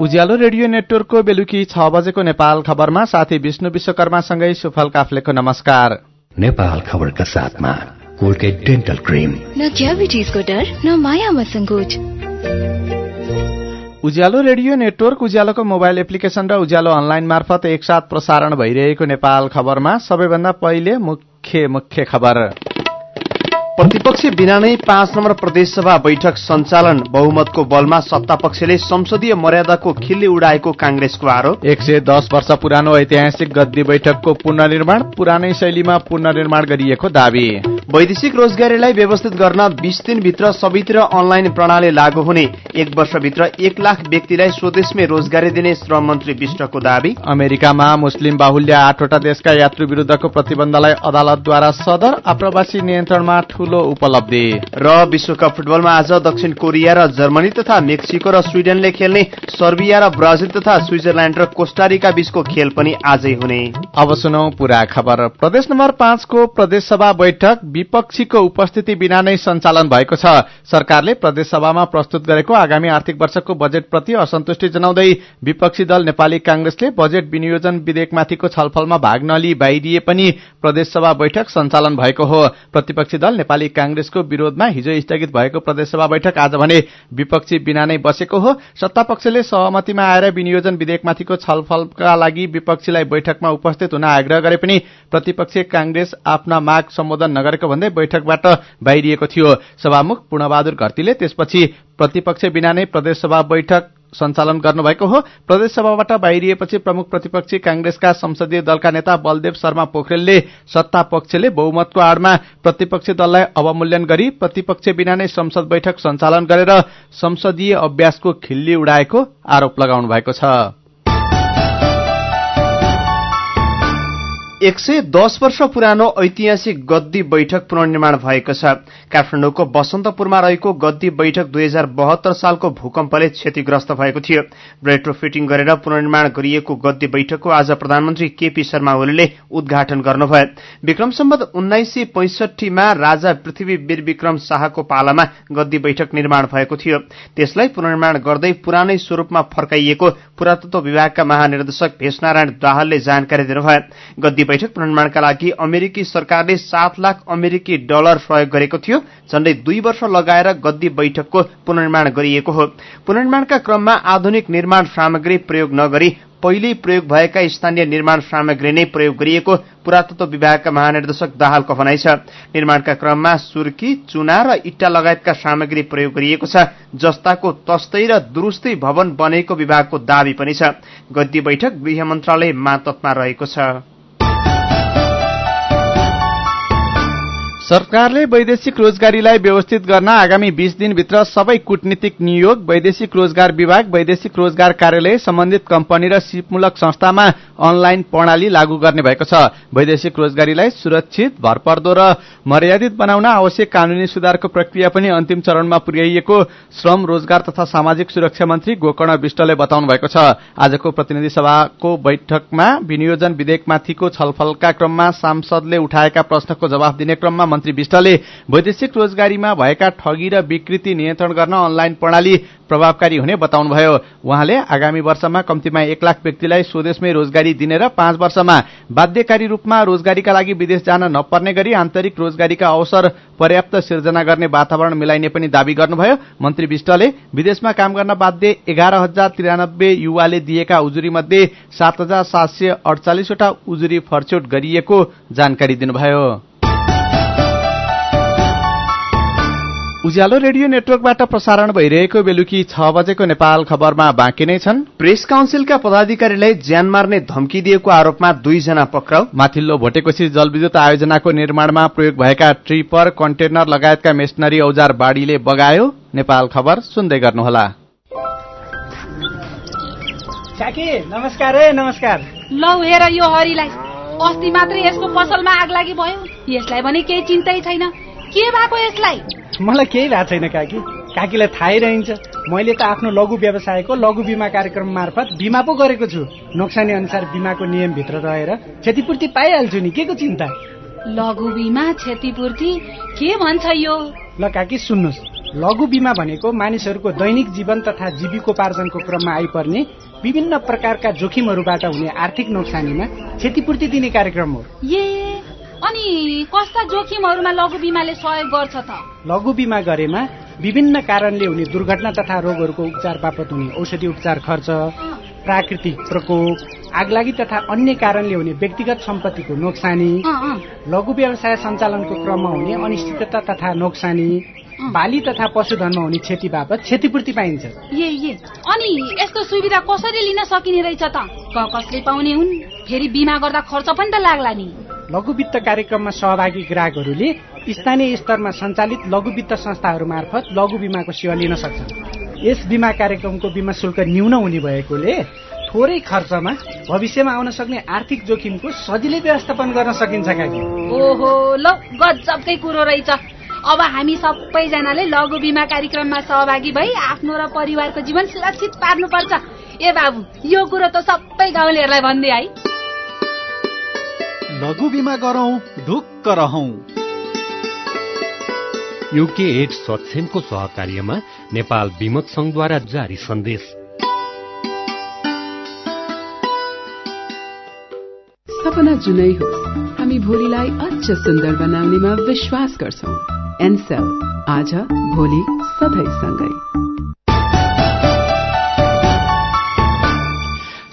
उज्यालो radio नेटवर्कको बेलुकी छ बजेको नेपाल खबरमा साथी विष्णु विश्वकर्मासँगै सुफल काफ्लेको नमस्कार। नेपाल खबरका साथमा कोलगेट डेन्टल क्रिम। न डर न मायामा सङ्कोच। उज्यालो रेडियो नेटवर्क उज्यालोको मोबाइल एप्लिकेशन र उज्यालो अनलाइन मार्फत एकसाथ प्रसारण भइरहेको नेपाल खबरमा सबैभन्दा पहिले मुख्य मुख्य खबर। प्रतिपक्ष बिना नै पाँच नम्बर प्रदेशसभा बैठक सञ्चालन बहुमतको बलमा सत्तापक्षले संसदीय मर्यादाको खिल्ली उडाएको कांग्रेसको आरोप। एक सय दस वर्ष पुरानो ऐतिहासिक गद्दी बैठकको पुनर्निर्माण पुरानै शैलीमा पुनर्निर्माण गरिएको दावी। वैदेशिक रोजगारीलाई व्यवस्थित गर्न बीस दिनभित्र सबैतिर अनलाइन प्रणाली लागू हुने। एक वर्षभित्र एक लाख व्यक्तिलाई स्वदेशमै रोजगारी दिने श्रम मन्त्री विष्टको दावी। अमेरिकामा मुस्लिम बाहुल्य आठवटा देशका यात्रु विरूद्धको प्रतिबन्धलाई अदालतद्वारा सदर आप्रवासी नियन्त्रणमा ठूलो उपलब्धि। र विश्वकप फुटबलमा आज दक्षिण कोरिया र जर्मनी तथा मेक्सिको र स्वीडनले खेल्ने सर्बिया र ब्राजिल तथा स्विजरल्याण्ड र कोस्टारिका बीचको खेल पनि आजै हुने। अब सुनौ पूरा खबर। प्रदेश नम्बर पाँचको प्रदेशसभा बैठक विपक्षीको उपस्थिति बिना नै सञ्चालन भएको छ। सरकारले प्रदेशसभामा प्रस्तुत गरेको आगामी आर्थिक वर्षको बजेटप्रति असन्तुष्टि जनाउँदै विपक्षी दल नेपाली कांग्रेसले बजेट विनियोजन विधेयकमाथिको छलफलमा भाग नलिई बाहिरिए पनि प्रदेशसभा बैठक सञ्चालन भएको हो। प्रतिपक्षी दल नेपाली कांग्रेसको विरोधमा हिजो स्थगित भएको प्रदेशसभा बैठक आज भने विपक्षी बिना नै बसेको हो। सत्तापक्षले सहमतिमा आएर विनियोजन विधेयकमाथिको छलफलका लागि विपक्षीलाई बैठकमा उपस्थित हुन आग्रह गरे पनि प्रतिपक्षी कांग्रेस आफ्ना माग सम्बोधन नगरेको भन्दै बैठकबाट बाहिरिएको थियो। सभामुख पूर्णबहादुर घरतीले त्यसपछि प्रतिपक्ष बिना नै प्रदेशसभा बैठक सञ्चालन गर्नुभएको हो। प्रदेशसभाबाट बाहिरिएपछि प्रमुख प्रतिपक्षी कांग्रेसका संसदीय दलका नेता बलदेव शर्मा पोखरेलले सत्ता पक्षले बहुमतको आड़मा प्रतिपक्षी दललाई अवमूल्यन गरी प्रतिपक्ष बिना नै संसद बैठक सञ्चालन गरेर संसदीय अभ्यासको खिल्ली उडाएको आरोप लगाउनु भएको छ। एक सय दस वर्ष पुरानो ऐतिहासिक गद्दी बैठक पुनर्निर्माण भएको छ। काठमाडौँको बसन्तपुरमा रहेको गद्दी बैठक दुई हजार बहत्तर सालको भूकम्पले क्षतिग्रस्त भएको थियो। रेट्रोफिटिङ गरेर पुनर्निर्माण गरिएको गद्दी बैठकको आज प्रधानमन्त्री केपी शर्मा ओलीले उद्घाटन गर्नुभयो। विक्रम सम्बत उन्नाइस सय पैंसठीमा राजा पृथ्वी वीर विक्रम शाहको पालामा गद्दी बैठक निर्माण भएको थियो। त्यसलाई पुनर्निर्माण गर्दै पुरानै स्वरूपमा फर्काइएको पुरातत्व विभागका महानिर्देशक भेषनारायण दाहालले जानकारी दिनुभयो। बैठक पुनर्निर्माणका लागि अमेरिकी सरकारले सात लाख अमेरिकी डलर प्रयोग गरेको थियो झण्डै दुई वर्ष लगाएर गद्दी बैठकको पुनर्निर्माण गरिएको हो। पुनर्निर्माणका क्रममा आधुनिक निर्माण सामग्री प्रयोग नगरी पहिले प्रयोग भएका स्थानीय निर्माण सामग्री नै प्रयोग गरिएको पुरातत्व विभागका महानिर्देशक दाहालको भनाइ छ। निर्माणका क्रममा सुर्की चुना र इट्टा लगायतका सामग्री प्रयोग गरिएको छ जस्ताको तस्तै र दुरूस्तै भवन बनेको विभागको दावी पनि छ। गद्दी बैठक गृह मन्त्रालय मातत्मा रहेको छ। सरकारले वैदेशिक रोजगारीलाई व्यवस्थित गर्न आगामी बीस दिनभित्र सबै कूटनीतिक नियोग वैदेशिक रोजगार विभाग वैदेशिक रोजगार कार्यालय सम्बन्धित कम्पनी र सिपमूलक संस्थामा अनलाइन प्रणाली लागू गर्ने भएको छ। वैदेशिक रोजगारीलाई सुरक्षित भरपर्दो र मर्यादित बनाउन आवश्यक कानूनी सुधारको प्रक्रिया पनि अन्तिम चरणमा पुर्याइएको श्रम रोजगार तथा सामाजिक सुरक्षा मन्त्री गोकर्ण विष्टले बताउनु भएको छ। आजको प्रतिनिधि सभाको बैठकमा विनियोजन विधेयकमाथिको छलफलका क्रममा सांसदले उठाएका प्रश्नको जवाफ दिने क्रममा मन्त्री विष्टले वैदेशिक रोजगारीमा भएका ठगी र विकृति नियन्त्रण गर्न अनलाइन प्रणाली प्रभावकारी हुने बताउनुभयो। उहाँले आगामी वर्षमा कम्तीमा एक लाख व्यक्तिलाई स्वदेशमै रोजगारी दिने र पाँच वर्षमा बाध्यकारी रूपमा रोजगारीका लागि विदेश जान नपर्ने गरी आन्तरिक रोजगारीका अवसर पर्याप्त सिर्जना गर्ने वातावरण मिलाइने पनि दावी गर्नुभयो। मन्त्री विष्टले विदेशमा काम गर्न बाध्य एघार हजार त्रियानब्बे युवाले दिएका उजुरी मध्ये सात हजार सात सय अडचालिसवटा उजुरी फरछोट गरिएको जानकारी दिनुभयो। उज्यालो रेडियो नेटवर्कबाट प्रसारण भइरहेको बेलुकी छ बजेको नेपाल खबरमा बाँकी नै छन्। प्रेस काउन्सिलका पदाधिकारीलाई ज्यान मार्ने धम्की दिएको आरोपमा दुईजना पक्राउ। माथिल्लो भोटेकोशी जलविद्युत आयोजनाको निर्माणमा प्रयोग भएका ट्रिपर कन्टेनर लगायतका मेसनरी औजार बाढ़ीले बगायो। नेपाल खबर सुन्दै गर्नुहोला। नमस्कार है नमस्कार। लौ हेर यो हरिलाई। अस्ति मात्रै यसको पसलमा आग लागि भयो। यसलाई भने केही चिन्तै छैन। के भएको यसलाई? मलाई केही भएको छैन काकी। काकीलाई थाहै रहन्छ। मैले त आफ्नो लघु व्यवसायको लघु बिमा कार्यक्रम मार्फत बिमा पो गरेको छु। नोक्सानी अनुसार बिमाको नियमभित्र रहेर क्षतिपूर्ति पाइहाल्छु नि। के को चिन्ता? लघु बिमा क्षतिपूर्ति? के भन्छ यो? ल काकी सुन्नुहोस्। लघु बिमा भनेको मानिसहरूको दैनिक जीवन तथा जीविकोपार्जनको क्रममा आइपर्ने विभिन्न प्रकारका जोखिमहरूबाट हुने आर्थिक नोक्सानीमा क्षतिपूर्ति दिने कार्यक्रम हो। अनि कस्ता जोखिमहरूमा लघु बिमाले सहयोग गर्छ त? लघु बिमा गरेमा विभिन्न कारणले हुने दुर्घटना तथा रोगहरूको उपचार बापत हुने औषधि उपचार खर्च प्राकृतिक प्रकोप आगलागी तथा अन्य कारणले हुने व्यक्तिगत सम्पत्तिको नोक्सानी। लघु व्यवसाय सञ्चालनको क्रममा हुने अनिश्चितता तथा नोक्सानी बाली तथा पशुधनमा हुने क्षति बापत क्षतिपूर्ति पाइन्छ। अनि यस्तो सुविधा कसरी लिन सकिने रहेछ त? क कसले पाउने हुन्? फेरि बिमा गर्दा खर्च पनि त लाग्ला नि। लघु वित्त कार्यक्रममा सहभागी ग्राहकहरूले स्थानीय स्तरमा सञ्चालित लघु वित्त संस्थाहरू मार्फत लघु बिमाको सेवा लिन सक्छन्। यस बिमा कार्यक्रमको बिमा शुल्क न्यून हुने भएकोले थोरै खर्चमा भविष्यमा आउन सक्ने आर्थिक जोखिमको सजिलै व्यवस्थापन गर्न सकिन्छ ओहो ल गजबकै कुरो रहेछ। अब हामी सबैजनाले लघु बिमा कार्यक्रममा सहभागी भई आफ्नो र परिवारको जीवन सुरक्षित पार्नुपर्छ। ए बाबु यो कुरो त सबै गाउँलेहरूलाई भनिदिए है लघु बिमा गरौँ ढुक्क रहौं। युके एड सक्षमको सहकार्यमा नेपाल विमत संघद्वारा जारी सन्देश। सपना जुनै होस् हामी भोलिलाई अझ सुन्दर बनाउनेमा विश्वास गर्छौ। एनसेल आज भोलि सधैँसँगै।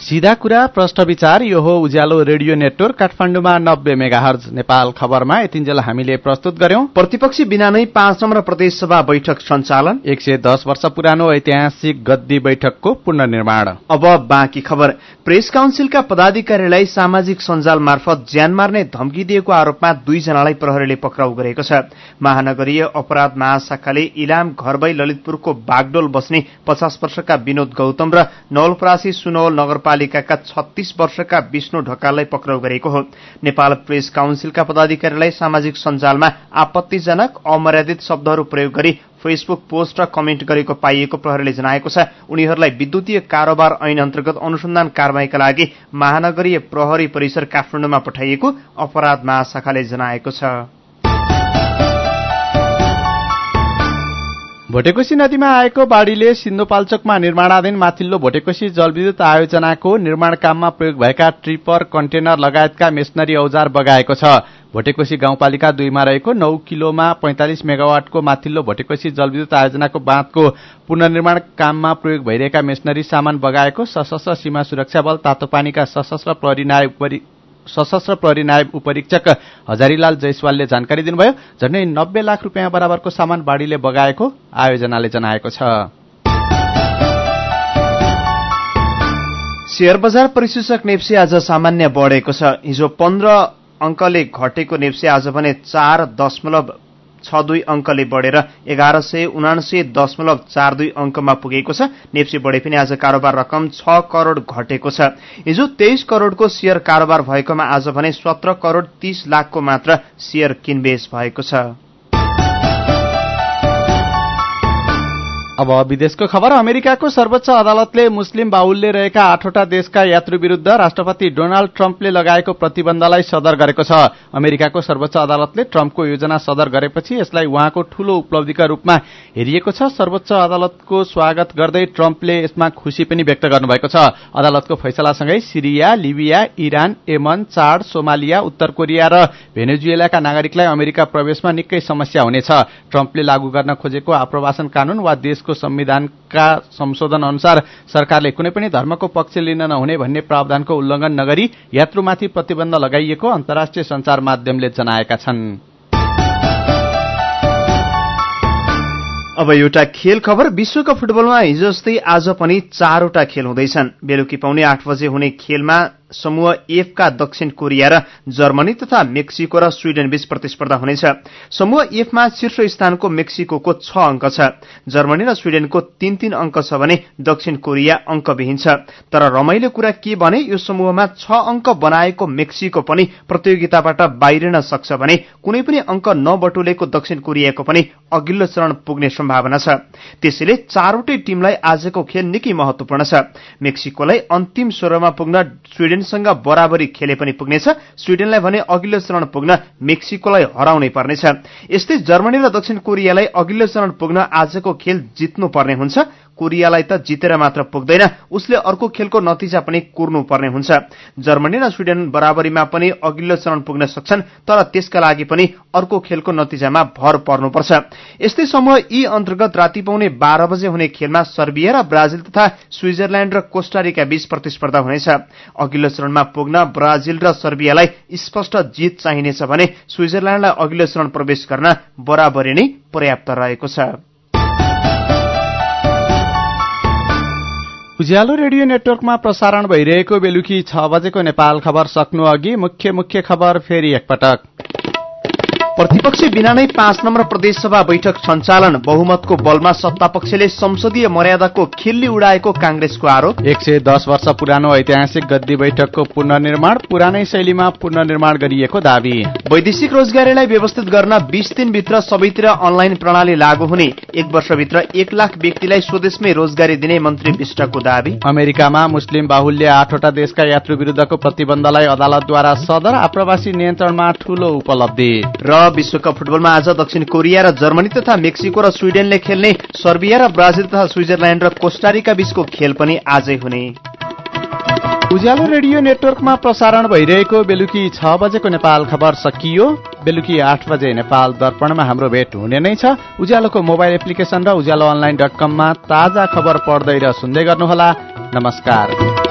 सिधा कुरा प्रश्न विचार यो हो उज्यालो रेडियो नेटवर्क काठमाडौँमा नब्बे मेगाहर्ज नेपाल खबरमा। यतिन्जेल हामीले प्रस्तुत गर्यौं। प्रतिपक्षी बिना नै पाँच नम्बर प्रदेशसभा बैठक सञ्चालन। एक सय दस वर्ष पुरानो ऐतिहासिक गद्दी बैठकको पुनर्निर्माण। अब बाँकी खबर। प्रेस काउन्सिलका पदाधिकारीलाई सामाजिक सञ्जाल मार्फत ज्यान मार्ने धम्की दिएको आरोपमा दुईजनालाई प्रहरीले पक्राउ गरेको छ। महानगरीय अपराध महाशाखाले इलाम घरबै ललितपुरको बागडोल बस्ने पचास वर्षका विनोद गौतम र नवलपरासी सुनौल नगरपालिकाका छत्तीस वर्षका विष्णु ढकाललाई पक्राउ गरेको हो। नेपाल प्रेस काउन्सिलका पदाधिकारीलाई सामाजिक सञ्जालमा आपत्तिजनक अमर्यादित शब्दहरू प्रयोग गरी फेसबुक पोस्ट र कमेन्ट गरेको पाइएको प्रहरीले जनाएको छ। उनीहरूलाई विद्युतीय कारोबार ऐन अन्तर्गत अनुसन्धान कारवाहीका लागि महानगरीय प्रहरी परिसर काठमाडौँमा पठाइएको अपराध महाशाखाले जनाएको छ। भोटेकोशी नदीमा आएको बाढ़ीले सिन्धुपाल्चोकमा निर्माणाधीन माथिल्लो भोटेकोशी जलविद्युत आयोजनाको निर्माण काममा प्रयोग भएका ट्रिपर कन्टेनर लगायतका मेसनरी औजार बगाएको छ। भोटेकोशी गाउँपालिका दुईमा रहेको नौ किलोमा पैंतालिस मेगावाटको माथिल्लो भोटेकोशी जलविद्युत आयोजनाको बाँधको पुनर्निर्माण काममा प्रयोग भइरहेका मेसनरी सामान बगाएको सशस्त्र सीमा सुरक्षा बल तातोपानीका सशस्त्र प्रहरी नायक सशस्त्र नायब उपरीक्षक हजारीलाल जयसवालले जानकारी दिनुभयो झण्डै नब्बे लाख रुपियाँ बराबरको सामान बाढ़ीले बगाएको आयोजनाले जनाएको छ। शेयर बजार परिसूचक नेप्सी आज सामान्य बढेको छ। हिजो पन्ध्र अङ्कले घटेको नेप्सी आज भने चार दशमलव छ दुई अङ्कले बढेर एघार सय उनासी दशमलव चार दुई अङ्कमा पुगेको छ। नेप्सी बढे पनि आज कारोबार रकम छ करोड़ घटेको छ। हिजो तेइस करोड़को शेयर कारोबार भएकोमा आज भने सत्र करोड़ तीस लाखको मात्र शेयर किनबेच भएको छ। अब विदेशको खबर अमेरिकाको सर्वोच्च अदालतले मुस्लिम बाहुल्य रहेका आठवटा देशका यात्रु विरूद्ध राष्ट्रपति डोनाल्ड ट्रम्पले लगाएको प्रतिबन्धलाई सदर गरेको छ। अमेरिकाको सर्वोच्च अदालतले ट्रम्पको योजना सदर गरेपछि यसलाई उहाँको ठूलो उपलब्धिका रूपमा हेरिएको छ। सर्वोच्च अदालतको स्वागत गर्दै ट्रम्पले यसमा खुशी पनि व्यक्त गर्नुभएको छ। अदालतको फैसलासँगै Syria Libya Iran Yemen Chad Somalia उत्तर कोरिया र भेनेजुएलाका नागरिकलाई अमेरिका प्रवेशमा निकै समस्या हुनेछ। ट्रम्पले लागू गर्न खोजेको आप्रवासन कानून वा देशको संविधानका संशोधन अनुसार सरकारले कुनै पनि धर्मको पक्ष लिन नहुने भन्ने प्रावधानको उल्लंघन नगरी यात्रुमाथि प्रतिबन्ध लगाइएको अन्तर्राष्ट्रिय संचार माध्यमले जनाएका छन्। अब एउटा खेल खबर विश्वकप फुटबलमा हिजो जस्तै आज पनि चारवटा खेल हुँदैछन्। बेलुकी पाउने आठ बजे हुने खेलमा समूह एफका दक्षिण कोरिया र जर्मनी तथा मेक्सिको र स्वीडेन बीच प्रतिस्पर्धा हुनेछ। समूह एफमा शीर्ष स्थानको मेक्सिको छ अंक छ। जर्मनी र स्वीडेनको तीन तीन अंक छ भने दक्षिण कोरिया अंकविहीन छ। तर रमाइलो कुरा के भने यो समूहमा छ अंक बनाएको मेक्सिको पनि प्रतियोगिताबाट बाहिरिन सक्छ भने कुनै पनि अंक नबटुलेको दक्षिण कोरियाको पनि अघिल्लो चरण पुग्ने सम्भावना छ। त्यसैले चारवटै टीमलाई आजको खेल निकै महत्वपूर्ण छ। मेक्सिकोलाई अन्तिम सोह्रमा पुग्न स्वीडेन स्वीडेनसँग बराबरी खेले पनि पुग्नेछ। स्वीडेनलाई भने अघिल्लो चरण पुग्न मेक्सिकोलाई हराउनै पर्नेछ। यस्तै जर्मनी र दक्षिण कोरियालाई अघिल्लो चरण पुग्न आजको खेल जित्नु पर्ने हुन्छ। कोरियालाई त जितेर मात्र पुग्दैन। उसले अर्को खेलको नतिजा पनि कुर्नु पर्ने हुन्छ। जर्मनी र स्वीडेन बराबरीमा पनि अघिल्लो चरण पुग्न सक्छन् तर त्यसका लागि पनि अर्को खेलको नतिजामा भर पर्नुपर्छ। यस्तै समूह यी अन्तर्गत राति पाउने बाह्र बजे हुने खेलमा सर्बिया र ब्राजिल तथा स्विजरल्याण्ड र कोस्टारिका बीच प्रतिस्पर्धा हुनेछ। अघिल्लो चरणमा पुग्न ब्राजिल र सर्बियालाई स्पष्ट जित चाहिनेछ भने स्विजरल्याण्डलाई अघिल्लो चरण प्रवेश गर्न बराबरी नै पर्याप्त रहेको छ। उज्यालो रेडियो नेटवर्कमा प्रसारण भइरहेको बेलुकी छ बजेको नेपाल खबर सक्नु अघि मुख्य मुख्य खबर फेरि एकपटक। प्रतिपक्ष बिना नै पाँच नम्बर प्रदेशसभा बैठक सञ्चालन बहुमतको बलमा सत्तापक्षले संसदीय मर्यादाको खिल्ली उडाएको कांग्रेसको आरोप। एक सय दस वर्ष पुरानो ऐतिहासिक गद्दी बैठकको पुनर्निर्माण पुरानै शैलीमा पुनर्निर्माण गरिएको दावी। वैदेशिक रोजगारीलाई व्यवस्थित गर्न बीस दिनभित्र सबैतिर अनलाइन प्रणाली लागू हुने एक वर्षभित्र एक लाख व्यक्तिलाई स्वदेशमै रोजगारी दिने मन्त्री विष्टको दावी। अमेरिकामा मुस्लिम बाहुल्य आठवटा देशका यात्रु विरूद्धको प्रतिबन्धलाई अदालतद्वारा सदर आप्रवासी नियन्त्रणमा ठूलो उपलब्धि। र विश्वकप फुटबलमा आज दक्षिण कोरिया र जर्मनी तथा मेक्सिको र स्वीडेनले खेल्ने सर्बिया र ब्राजिल तथा स्विजरल्याण्ड र कोस्टारिका बीचको खेल पनि आजै हुने। उज्यालो रेडियो नेटवर्कमा प्रसारण भइरहेको बेलुकी छ बजेको नेपाल खबर सकियो। बेलुकी आठ बजे नेपाल दर्पणमा हाम्रो भेट हुने नै छ। उज्यालोको मोबाइल एप्लिकेशन र उज्यालो अनलाइन डट कममा ताजा खबर पढ्दै र सुन्दै गर्नुहोला। नमस्कार।